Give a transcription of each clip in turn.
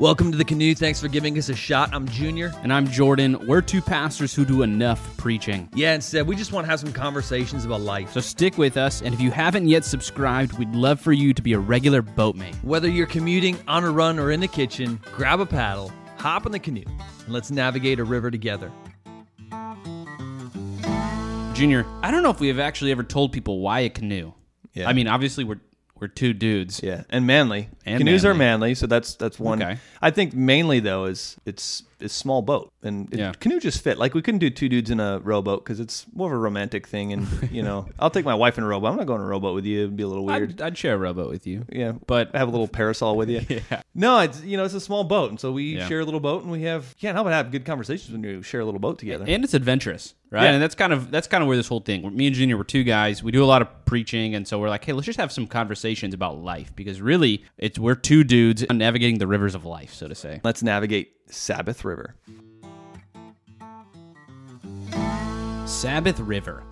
Welcome to the canoe. Thanks for giving us a shot. I'm Junior. And I'm Jordan. We're two pastors who do enough preaching. Yeah, instead, we just want to have some conversations about life. So stick with us, and if you haven't yet subscribed, we'd love for you to be a regular boatmate. Whether you're commuting, on a run, or in the kitchen, grab a paddle, hop in the canoe, and let's navigate a river together. Junior, I don't know if we have actually ever told people why a canoe. Yeah. I mean, obviously we're we're two dudes. Yeah, and manly. And Canoes are manly. manly, so that's that's one. Okay. I think mainly though is it's it's small boat, and it, Yeah. canoe just fit. Like we couldn't do two dudes in a rowboat because it's more of a romantic thing, and you know I'll take my wife in a rowboat. I'm not going in a rowboat with you; it'd be a little weird. I'd, I'd share a rowboat with you. yeah, But- I have a little parasol with you. Yeah. No, it's you know it's a small boat, and so we Yeah. share a little boat, and we have can't help but have good conversations when you share a little boat together. And it's adventurous, right? Yeah. And that's kind of that's kind of where this whole thing. Me and Junior were two guys. We do a lot of preaching, and so we're like, hey, let's just have some conversations about life because really, it's we're two dudes navigating the rivers of life, so to say. Let's navigate Sabbath River. Sabbath River.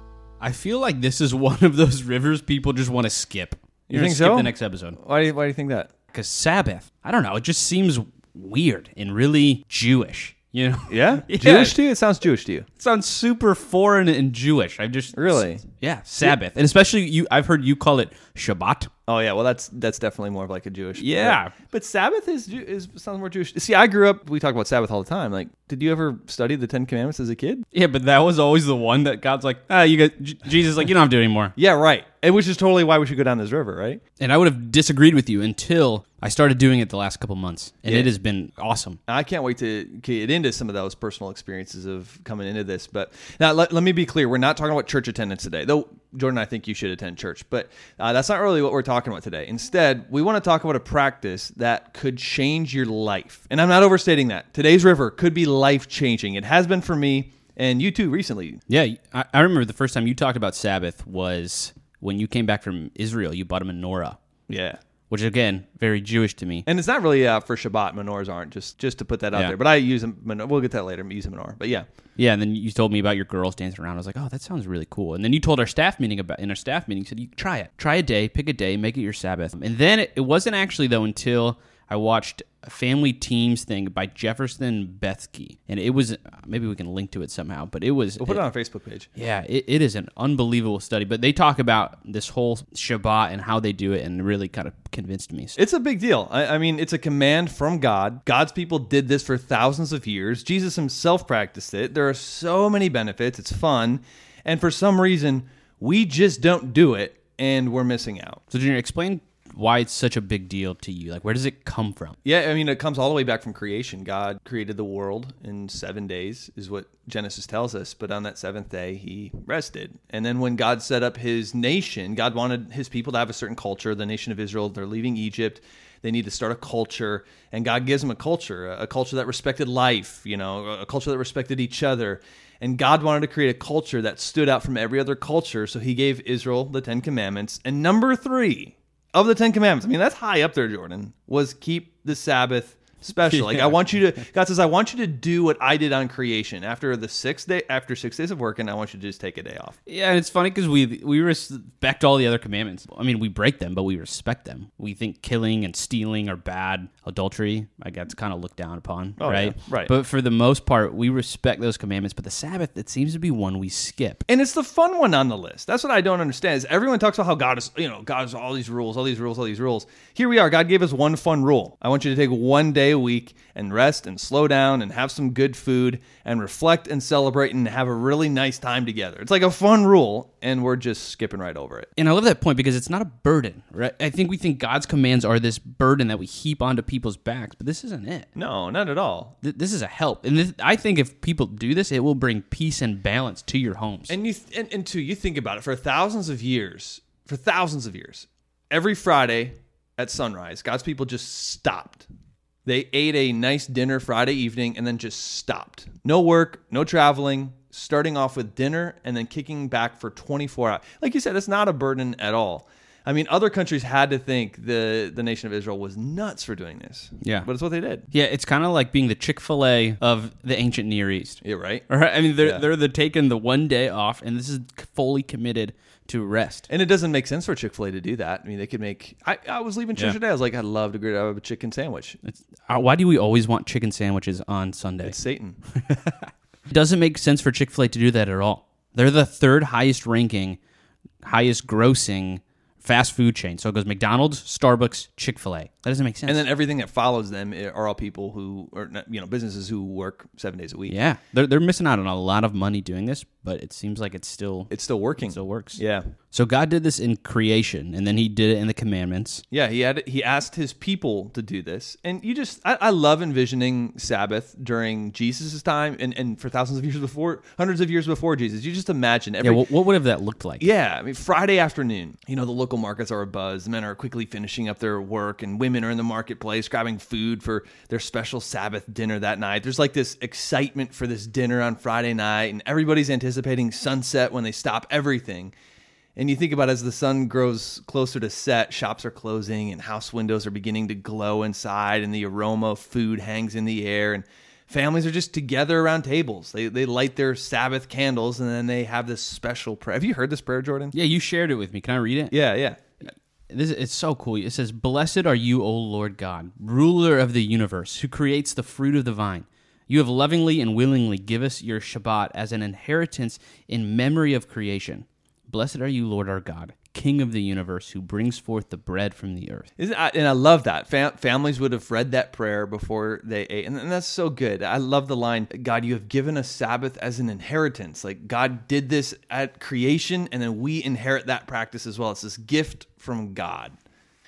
I feel like this is one of those rivers people just want to skip. You You're gonna think skip so? the next episode Why do you, why do you think that? because Sabbath. I don't know. It just seems weird and really Jewish. You know? Yeah? Yeah. Jewish to you? It sounds Jewish to you. It sounds super foreign and Jewish. I just Really? yeah Sabbath, and especially you. I've heard you call it Shabbat. Oh yeah, well that's that's definitely more of like a Jewish. Yeah. but Sabbath is is sounds more Jewish. See, I grew up. We talk about Sabbath all the time. Like, did you ever study the Ten Commandments as a kid? Yeah, but that was always the one that God's like, ah, you got J- Jesus, like you don't have to do anymore. Yeah, right. And which is totally why we should go down this river, right? And I would have disagreed with you until I started doing it the last couple months, and Yeah. it has been awesome. I can't wait to get into some of those personal experiences of coming into this. But now, let, let me be clear: we're not talking about church attendance today. Though Jordan, I think you should attend church, but uh, that's not really what we're talking about today. Instead, we want to talk about a practice that could change your life. And I'm not overstating that. Today's river could be life changing. It has been for me, and you too recently. Yeah, I, I remember the first time you talked about Sabbath was when you came back from Israel. You bought a menorah, Yeah. Which again, very Jewish to me. And it's not really uh, for Shabbat. Menorahs aren't just just to put that out Yeah. there. But I use them. menor- We'll get that later. I use a menorah. But yeah, Yeah, and then you told me about your girls dancing around. I was like, oh, that sounds really cool. And then you told our staff meeting about in our staff meeting, you said, you try it, try a day, pick a day, make it your Sabbath. And then it, it wasn't actually though until I watched a family teams thing by Jefferson Bethke, and it was maybe we can link to it somehow, but it was we'll put it on our Facebook page. Yeah, it, it is an unbelievable study. But they talk about this whole Shabbat and how they do it, and really kind of convinced me. It's a big deal. I, I mean, it's a command from God. God's people did this for thousands of years. Jesus himself practiced it. There are so many benefits. It's fun. And for some reason, we just don't do it and we're missing out. So, Junior, explain why it's such a big deal to you. Like, where does it come from? Yeah, I mean, it comes all the way back from creation. God created the world in seven days, is what Genesis tells us. But on that seventh day, he rested. And then when God set up his nation, God wanted his people to have a certain culture. The nation of Israel, they're leaving Egypt. They need to start a culture. And God gives them a culture, a culture that respected life, you know, a culture that respected each other. And God wanted to create a culture that stood out from every other culture. So he gave Israel the Ten Commandments. And number three, of the Ten Commandments, I mean, that's high up there, Jordan, was keep the Sabbath special. Like, I want you to, God says, I want you to do what I did on creation. After the sixth day, after six days of working, I want you to just take a day off. Yeah, and it's funny because we we respect all the other commandments. I mean, we break them, but we respect them. We think killing and stealing are bad. Adultery, I guess, kind of looked down upon, Oh, right? yeah, right. But for the most part, we respect those commandments. But the Sabbath, it seems to be one we skip. And it's the fun one on the list. That's what I don't understand. Is everyone talks about how God is, you know, God has all these rules, all these rules, all these rules. Here we are. God gave us one fun rule. I want you to take one day a week and rest and slow down and have some good food and reflect and celebrate and have a really nice time together. It's like a fun rule, and we're just skipping right over it. And I love that point because it's not a burden, right? I think we think God's commands are this burden that we heap onto people's backs, but this isn't it. No, not at all. Th- This is a help, and this, I think if people do this, it will bring peace and balance to your homes. And you and, and two, you think about it for thousands of years, for thousands of years, every Friday at sunrise, God's people just stopped. They ate a nice dinner Friday evening and then just stopped. No work, no traveling, starting off with dinner and then kicking back for 24 hours. Like you said, it's not a burden at all. I mean, other countries had to think the the nation of Israel was nuts for doing this. Yeah. but it's what they did. yeah, it's kind of like being the Chick Fil A of the ancient Near East. Yeah, right. All right. I mean, they're Yeah. they're the taking the one day off, and this is fully committed to rest. And it doesn't make sense for Chick Fil A to do that. I mean, they could make. I, I was leaving church Yeah. today. I was like, I'd love to grab a chicken sandwich. It's, uh, why do we always want chicken sandwiches on Sunday? It's Satan. It doesn't make sense for Chick fil A to do that at all. They're the third highest ranking, highest grossing fast food chain. So it goes McDonald's, Starbucks, Chick fil A. That doesn't make sense. and then everything that follows them eh, are all people who, or not- you know, businesses who work seven days a week. yeah, they're, they're missing out on a lot of money doing this, but it seems like it's still, It's still working. it still works. Yeah. So God did this in creation, and then he did it in the commandments. Yeah, he had he asked his people to do this, and you just I, I love envisioning Sabbath during Jesus' time, and, and for thousands of years before, hundreds of years before Jesus. You just imagine every Yeah, what, what would have that looked like? Yeah, I mean Friday afternoon. You know the local markets are abuzz. The men are quickly finishing up their work, and women are in the marketplace grabbing food for their special Sabbath dinner that night. There's like this excitement for this dinner on Friday night, and everybody's anticipating sunset when they stop everything. And you think about as the sun grows closer to set, shops are closing and house windows are beginning to glow inside, and the aroma of food hangs in the air. And families are just together around tables. They, they light their Sabbath candles, and then they have this special prayer. Have you heard this prayer, Jordan? Yeah, you shared it with me. Can I read it? Yeah, yeah. This it's so cool. It says, "Blessed are you, O Lord God, ruler of the universe, who creates the fruit of the vine. You have lovingly and willingly give us your Shabbat as an inheritance in memory of creation. Blessed are you, Lord our God, King of the universe, who brings forth the bread from the earth." And I love that. Fam- families would have read that prayer before they ate. And, and that's so good. I love the line God, you have given us Sabbath as an inheritance. Like God did this at creation, and then we inherit that practice as well. It's this gift from God.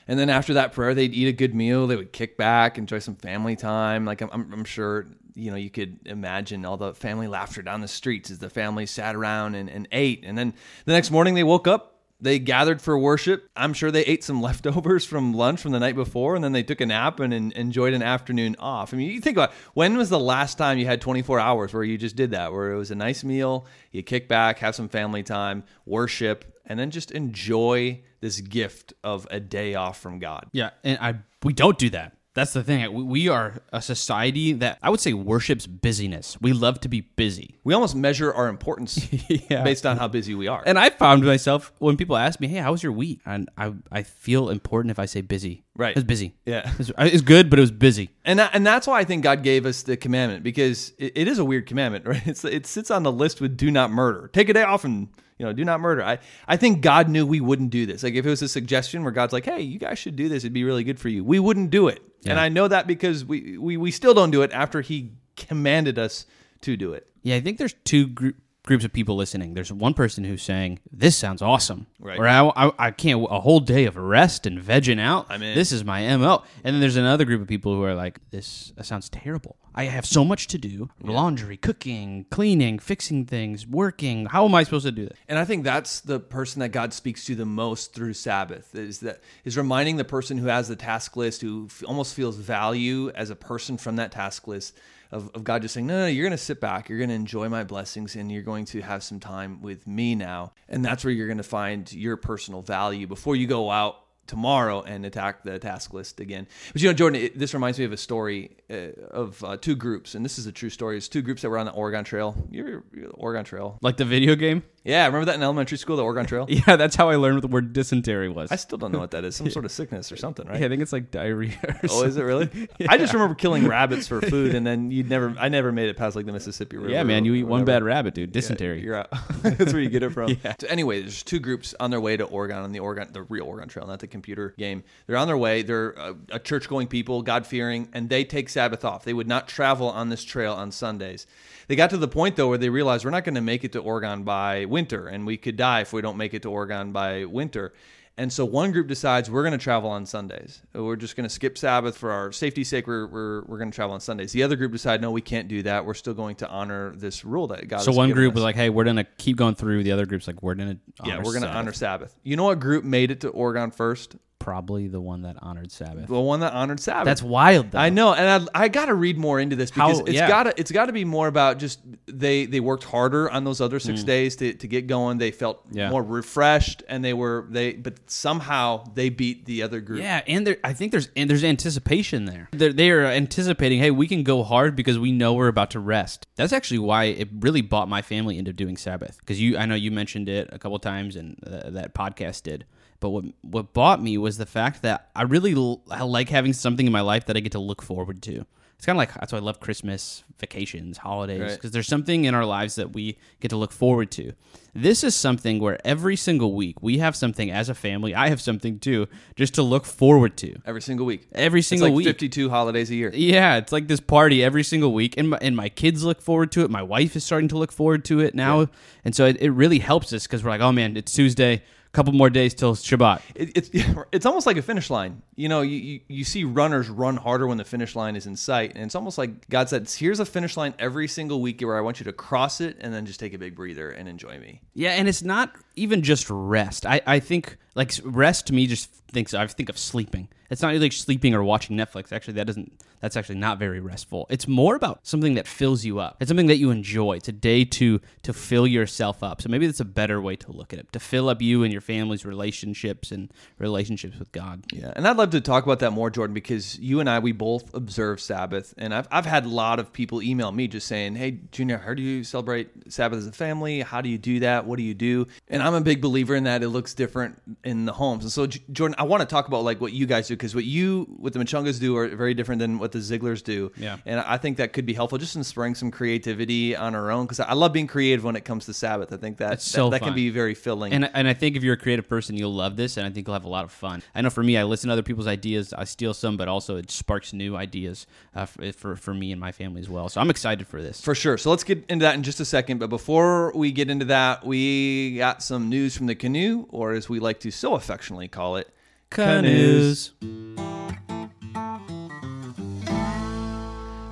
And then after that prayer, they'd eat a good meal. They would kick back, enjoy some family time. Like I'm, I'm, I'm sure, you know, you could imagine all the family laughter down the streets as the family sat around and, and ate. And then the next morning they woke up, they gathered for worship. I'm sure they ate some leftovers from lunch from the night before, and then they took a nap and, and enjoyed an afternoon off. I mean, you think about when was the last time you had 24 hours where you just did that, where it was a nice meal, you kick back, have some family time, worship, and then just enjoy this gift of a day off from God. Yeah, and I we don't do that. That's the thing. We- are a society that I would say worships busyness. We love to be busy. We almost measure our importance Yeah. based on how busy we are. And I found myself when people ask me, "Hey, how was your week?" and I I feel important if I say busy. Right. It was busy. Yeah. It's good, but it was busy. And that, and that's why I think God gave us the commandment because it, it is a weird commandment, right? It's, it sits on the list with "do not murder." Take a day off and you know do not murder. I I think God knew we wouldn't do this. Like if it was a suggestion where God's like, "Hey, you guys should do this. It'd be really good for you," we wouldn't do it. And I know that because we, we we still don't do it after He commanded us to do it. Yeah, I think there's two gr- groups of people listening. There's one person who's saying, "This sounds awesome," Right. or I, I, I can't a whole day of rest and vegging out. I'm in. This is my mo. And then there's another group of people who are like, "This sounds terrible. I have so much to do: laundry, cooking, cleaning, fixing things, working. How am I supposed to do this?" And I think that's the person that God speaks to the most through Sabbath is that is reminding the person who has the task list who f- almost feels value as a person from that task list of, of God just saying, no, no, you're going to sit back, you're going to enjoy my blessings, and you're going to have some time with me now. And that's where you're going to find your personal value before you go out tomorrow and attack the task list again. But you know, Jordan, it, this reminds me of a story uh, of uh, two groups, and this is a true story. It's two groups that were on the Oregon Trail. You're, you're the Oregon Trail. Like the video game? Yeah, remember that in elementary school, the Oregon Trail? Yeah, that's how I learned what the word dysentery was. I still don't know what that is. Some sort of sickness or something, right? Yeah, I think it's like diarrhea. Or Oh, is it really? I just remember killing rabbits for food, and then you'd never. I never made it past like the Mississippi River. Yeah, man, you eat one bad rabbit, dude. Dysentery. You're out. That's where you get it from. Yeah. So anyway, there's two groups on their way to Oregon on the Oregon, the real Oregon Trail, not the computer game. They're on their way. They're uh, a, a church-going people, God-fearing, and they take Sabbath off. They would not travel on this trail on Sundays. They got to the point though where they realized we're not going to make it to Oregon by winter, and we could die if we don't make it to Oregon by winter. And so one group decides we're going to travel on Sundays. We're just going to skip Sabbath for our safety's sake. We're, we're, we're going to travel on Sundays. The other group decide, no, we can't do that. We're still going to honor this rule that God. So one group us. was like, "Hey, we're gonna keep going through." The other group's like, "We're gonna yeah, we're going to honor Sabbath. You know what group made it to Oregon first? Probably the one that honored Sabbath. the one that honored Sabbath. That's wild. Though. I know, and I, I got to read more into this because How- it's yeah. got to it's got to be more about just they they worked harder on those other six days to, to get going. They felt Mm. Yeah. more refreshed, and they were they but somehow they beat the other group. Yeah, and there, I think there's and there's anticipation there. They're, they are anticipating, hey, we can go hard because we know we're about to rest. That's actually why it really bought my family into doing Sabbath because you, I know you mentioned it a couple times, and uh, that podcast did. But what what bought me was the fact that I really l- I like having something in my life that I get to look forward to. It's kind of like that's why I love Christmas, vacations, holidays, Right. because there's something in our lives that we get to look forward to. This is something where every single week we have something as a family. I have something too, just to look forward to every single week. every It's single like week. 52 holidays a year. Yeah, it's like this party every single week, and my, and my kids look forward to it. My wife is starting to look forward to it now, and so it, it really helps us because we're like, oh man, it's Tuesday, couple more days till Shabbat. It, it's it's almost like a finish line. You know, you, you you see runners run harder when the finish line is in sight, and it's almost like God said, "Here's a finish line every single week where I want you to cross it and then just take a big breather and enjoy me." Yeah, and it's not even just rest. I, I think like rest to me just thinks I think of sleeping. It's not like sleeping or watching Netflix. Actually, that doesn't. That's actually not very restful. It's more about something that fills you up. It's something that you enjoy. It's a day to to fill yourself up. So maybe that's a better way to look at it. To fill up you and your family's relationships and relationships with God. Yeah, and I'd love to talk about that more, Jordan, because you and I we both observe Sabbath, and I've I've had a lot of people email me just saying, "Hey, Junior, how do you celebrate Sabbath as a family? How do you do that? What do you do?" And I'm a big believer in that it looks different in the homes. And so, Jordan, I want to talk about like what you guys do because what you what the Machungas do are very different than what the Zigglers do. Yeah. and I think that could be helpful just in spurring some creativity on our own because I love being creative when it comes to Sabbath. I think that It's so that, that can fun. be very filling. And and I think if you're a creative person, you'll love this, and I think you'll have a lot of fun. I know for me, I listen to other people's ideas, I steal some, but also it sparks new ideas uh, for, for for me and my family as well. So I'm excited for this. For sure. So let's get into that in just a second. But before we get into that, we got some news from the canoe, or as we like to so affectionately call it, Canoes. All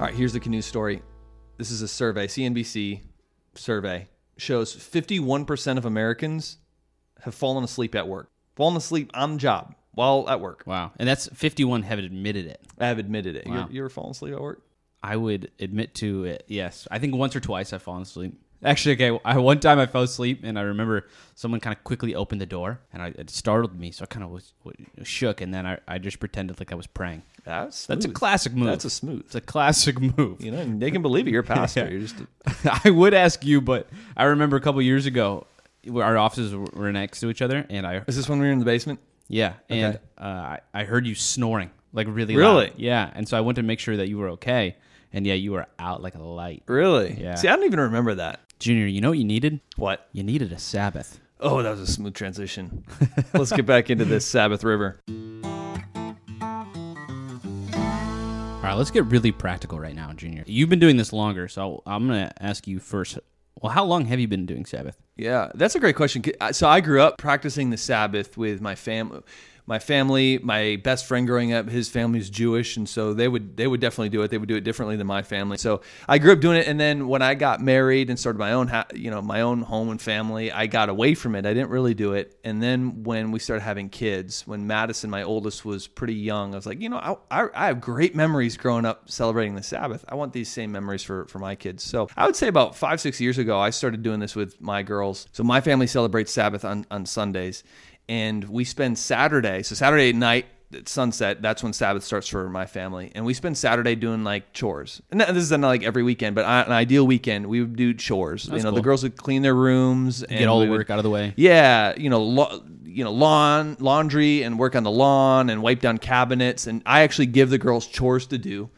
right, here's the canoe story. This is a survey, CNBC survey, shows 51% of Americans have fallen asleep at work, fallen asleep on the job while at work. Wow, and that's 51 have admitted it. I have admitted it. Wow. You, you ever fallen asleep at work? I would admit to it. Yes, I think once or twice I've fallen asleep. Actually, okay, I, one time I fell asleep, and I remember someone kind of quickly opened the door, and I, it startled me, so I kind of was, was shook, and then I, I just pretended like I was praying. That's That's a classic move. That's a smooth. It's a classic move. You know, they can believe it. You're a pastor. Yeah. You're just I would ask you, but I remember a couple years ago, our offices were next to each other, and I Is this when we were in the basement? yeah, and uh, I, I heard you snoring like really Really? loud. Yeah, and so I went to make sure that you were okay, and yeah, you were out like a light. Really? Yeah. See, I don't even remember that. Junior, you know what you needed? What? You needed a Sabbath. Oh, that was a smooth transition. Let's get back into this Sabbath River. All right, let's get really practical right now, Junior. You've been doing this longer, so I'm going to ask you first. Well, how long have you been doing Sabbath? Yeah, that's a great question. Uh, so I grew up practicing the Sabbath with my family. My family, my best friend growing up, his family family's Jewish, and so they would they would definitely do it. They would do it differently than my family. So I grew up doing it, and then when I got married and started my own, you know, my own home and family, I got away from it. I didn't really do it. And then when we started having kids, when Madison, my oldest, was pretty young, I was like, you know, I, I, I have great memories growing up celebrating the Sabbath. I want these same memories for for my kids. So I would say about five six years ago, I started doing this with my girls. So my family celebrates Sabbath on on Sundays and we spend Saturday. So Saturday night at sunset, that's when Sabbath starts for my family, and we spend Saturday doing like chores. And this is not like every weekend, but on an ideal weekend, we would do chores. you know, the girls would clean their rooms and Get all the would- work out of the way. yeah, you know, lo- you know, lawn, laundry, and work on the lawn, and wipe down cabinets. And I actually give the girls chores to do,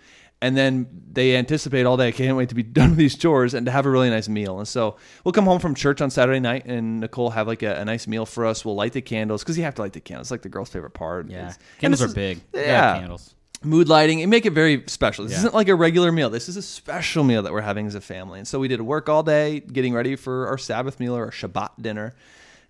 and then they anticipate all day. I can't wait to be done with these chores and to have a really nice meal. And so we'll come home from church on Saturday night, and Nicole have like a, a nice meal for us. We'll light the candles because you have to light the candles. It's like the girls' favorite part. Yeah, It's- candles are is- big. Yeah, candles. mood lighting and make it very special. This Yeah. isn't like a regular meal. This is a special meal that we're having as a family. And so we did work all day getting ready for our Sabbath meal or our Shabbat dinner.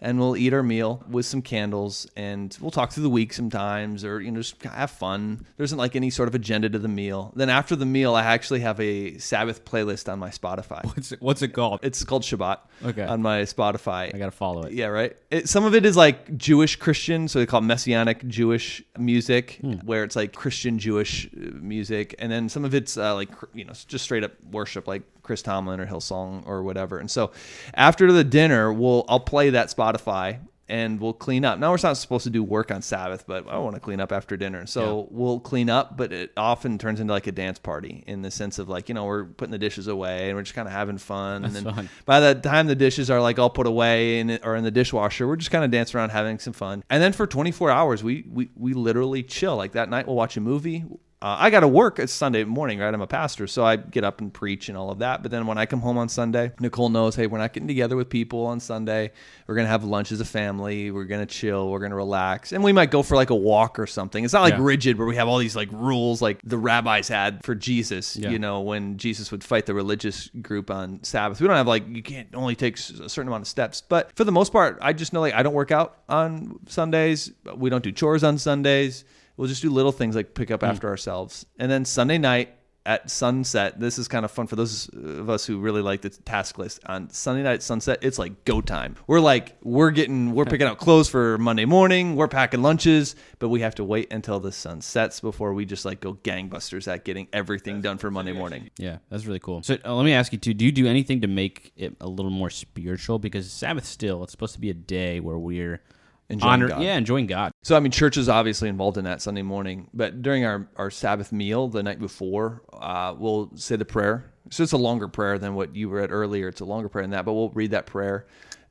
And we'll eat our meal with some candles, and we'll talk through the week sometimes, or you know, just have fun. There isn't like any sort of agenda to the meal. Then after the meal, I actually have a Sabbath playlist on my Spotify. What's it, what's it called? It's called Shabbat Okay. on my Spotify. I gotta follow it. Yeah, right. It, some of it is like Jewish Christian, so they call it messianic Jewish music, Hmm. where it's like Christian Jewish uh, music, and then some of it's uh, like you know just straight up worship, like Chris Tomlin or Hillsong or whatever. And so after the dinner, we'll I'll play that Spotify. And we'll clean up. Now we're not supposed to do work on Sabbath, but I want to clean up after dinner. So we'll clean up, but it often turns into like a dance party in the sense of like you know we're putting the dishes away and we're just kind of having fun. That's and then fun. by the time the dishes are like all put away in or in the dishwasher, we're just kind of dancing around having some fun. And then for 24 hours, we we we literally chill. Like that night, we'll watch a movie. Uh, I got to work. It's Sunday morning, right? I'm a pastor, so I get up and preach and all of that. But then when I come home on Sunday, Nicole knows, hey, we're not getting together with people on Sunday. We're gonna have lunch as a family. We're gonna chill. We're gonna relax, and we might go for like a walk or something. It's not like Yeah. rigid where we have all these like rules like the rabbis had for Jesus. Yeah. You know, when Jesus would fight the religious group on Sabbath, we don't have like you can't only take a certain amount of steps. But for the most part, I just know like I don't work out on Sundays. We don't do chores on Sundays. We'll just do little things like pick up after ourselves. And then Sunday night at sunset, this is kind of fun for those of us who really like the task list. On Sunday night at sunset, it's like go time. We're like we're getting we're picking out clothes for Monday morning. We're packing lunches, but we have to wait until the sun sets before we just like go gangbusters at getting everything done for Monday morning. Yeah, that's really cool. So uh, let me ask you too: Do you do anything to make it a little more spiritual? Because Sabbath still, it's supposed to be a day where we're Enjoying honor- God. yeah, enjoying God. So I mean, church is obviously involved in that Sunday morning, but during our, our Sabbath meal the night before, uh, we'll say the prayer. So it's a longer prayer than what you read earlier. It's a longer prayer than that, but we'll read that prayer,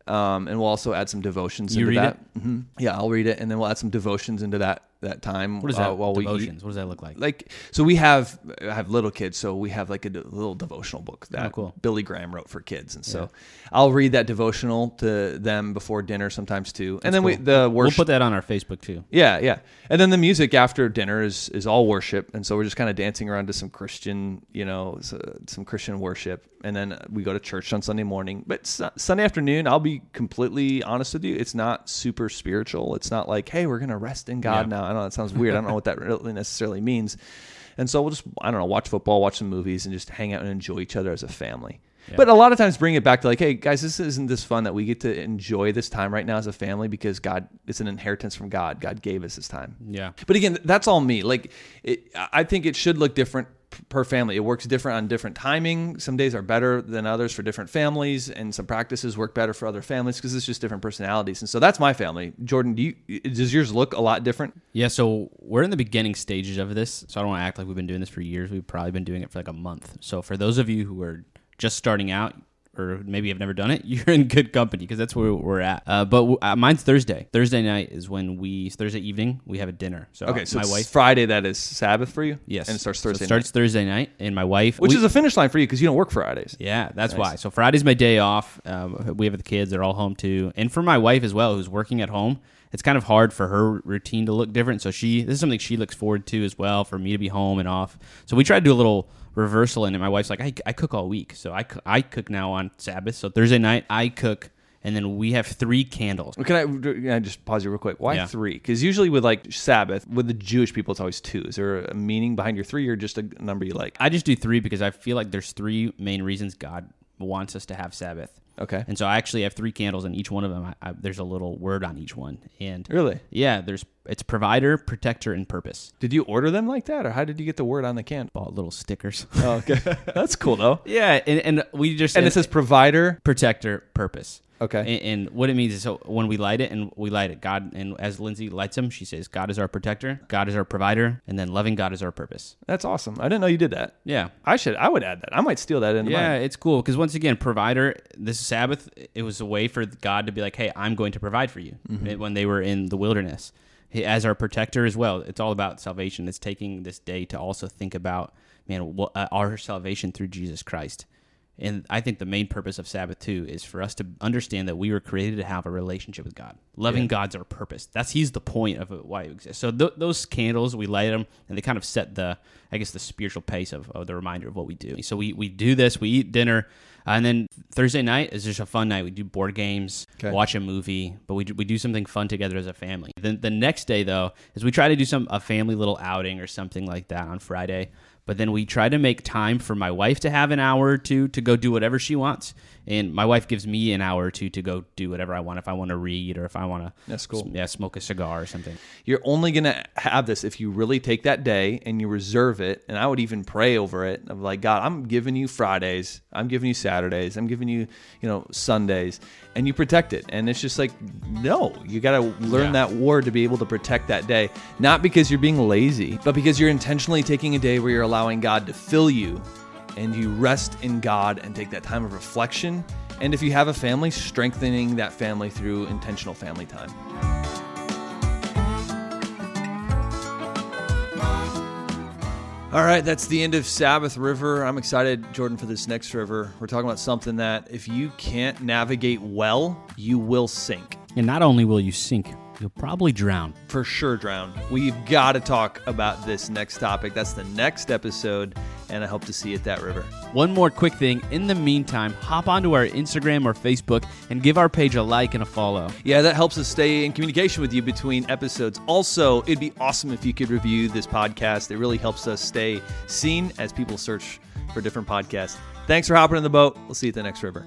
um, and we'll also add some devotions You into read that. hmm Yeah, I'll read it, and then we'll add some devotions into that that time. What is uh, that? while we eat. Devotions. What does that look like? Like so, we have I have little kids, so we have like a de- little devotional book that Oh, cool. Billy Graham wrote for kids, and so I'll read that devotional to them before dinner sometimes too. and then we Cool. the We'll put that on our Facebook too. Yeah, yeah. And then the music after dinner is is all worship, and so we're just kind of dancing around to some Christian, you know, some Christian worship, and then we go to church on Sunday morning. But Su- Sunday afternoon, I'll be completely honest with you, it's not super spiritual. It's not like, hey, we're gonna rest in God Yeah. now. I don't know that sounds weird. I don't know what that really necessarily means. And so we'll just, I don't know, watch football, watch some movies, and just hang out and enjoy each other as a family. But a lot of times bring it back to like, hey guys, this isn't this fun that we get to enjoy this time right now as a family because God, it's an inheritance from God. God gave us this time. Yeah. But again, that's all me. Like, it, I think it should look different per family. It works different on different timing. Some days are better than others for different families, and some practices work better for other families because it's just different personalities. And so that's my family. Jordan, do you does yours look a lot different? Yeah, so we're in the beginning stages of this, so I don't want to act like we've been doing this for years. We've probably been doing it for like a month. So for those of you who are just starting out, or maybe have never done it, you're in good company because that's where we're at. Uh, but w- uh, mine's Thursday. Thursday night is when we Thursday evening we have a dinner. So Okay, so my it's wife, Friday that is Sabbath for you. yes, and it starts So Thursday. it starts Thursday night, and my wife, which we- is a finish line for you because you don't work Fridays. Yeah, that's why. So Friday's my day off. Um, we have the kids; they're all home too, and for my wife as well, who's working at home. It's kind of hard for her routine to look different. So she, this is something she looks forward to as well. For me to be home and off. So we try to do a little reversal in it. My wife's like, I, I cook all week, so I I cook now on Sabbath. So Thursday night I cook, and then we have three candles. Can I, can I just pause you real quick? Why Yeah. three? Because usually with like Sabbath, with the Jewish people, it's always two. Is there a meaning behind your three, or just a number you like? I just do three because I feel like there's three main reasons God wants us to have Sabbath. Okay. And so I actually have three candles, and each one of them, I, I, there's a little word on each one. And Really? Yeah, there's it's provider, protector, and purpose. Did you order them like that, or how did you get the word on the can? Bought little stickers. Oh, okay, that's cool though. yeah, and, and we just And it says provider. protector, purpose. Okay. And, and what it means is so when we light it and we light it, God and as Lindsay lights them, she says, God is our protector, God is our provider, and then loving God is our purpose. That's awesome. I didn't know you did that. Yeah. I should. I would add that. I might steal that into Yeah, mine. it's cool because once again, provider. This Sabbath, it was a way for God to be like, "Hey, I'm going to provide for you." When they were in the wilderness, as our protector as well. It's all about salvation. It's taking this day to also think about, man, what, uh, our salvation through Jesus Christ, And I think the main purpose of Sabbath too is for us to understand that we were created to have a relationship with God. Loving God's our purpose. That's He's the point of why we exist. So th- those candles, we light them, and they kind of set the, I guess, the spiritual pace of, of the reminder of what we do. So we we do this, we eat dinner, uh, and then Thursday night is just a fun night. We do board games, Okay. watch a movie, but we do, we do something fun together as a family. Then the next day though is we try to do some a family little outing or something like that on Friday. But then we try to make time for my wife to have an hour or two to go do whatever she wants, and my wife gives me an hour or two to go do whatever I want. If I want to read or if I want to, That's cool. Yeah, smoke a cigar or something. You're only going to have this if you really take that day and you reserve it. And I would even pray over it of like, God, I'm giving you Fridays. I'm giving you Saturdays. I'm giving you, you know, Sundays. And you protect it. And it's just like, no, you got to learn Yeah. that word to be able to protect that day. Not because you're being lazy, but because you're intentionally taking a day where you're allowing God to fill you and you rest in God and take that time of reflection. And if you have a family, strengthening that family through intentional family time. All right, that's the end of Sabbath River. I'm excited, Jordan, for this next river. We're talking about something that if you can't navigate well, you will sink. And not only will you sink, you'll probably drown. For sure, drown. We've got to talk about this next topic. That's the next episode, and I hope to see you at that river. One more quick thing. In the meantime, hop onto our Instagram or Facebook and give our page a like and a follow. Yeah, that helps us stay in communication with you between episodes. Also, it'd be awesome if you could review this podcast. It really helps us stay seen as people search for different podcasts. Thanks for hopping in the boat. We'll see you at the next river.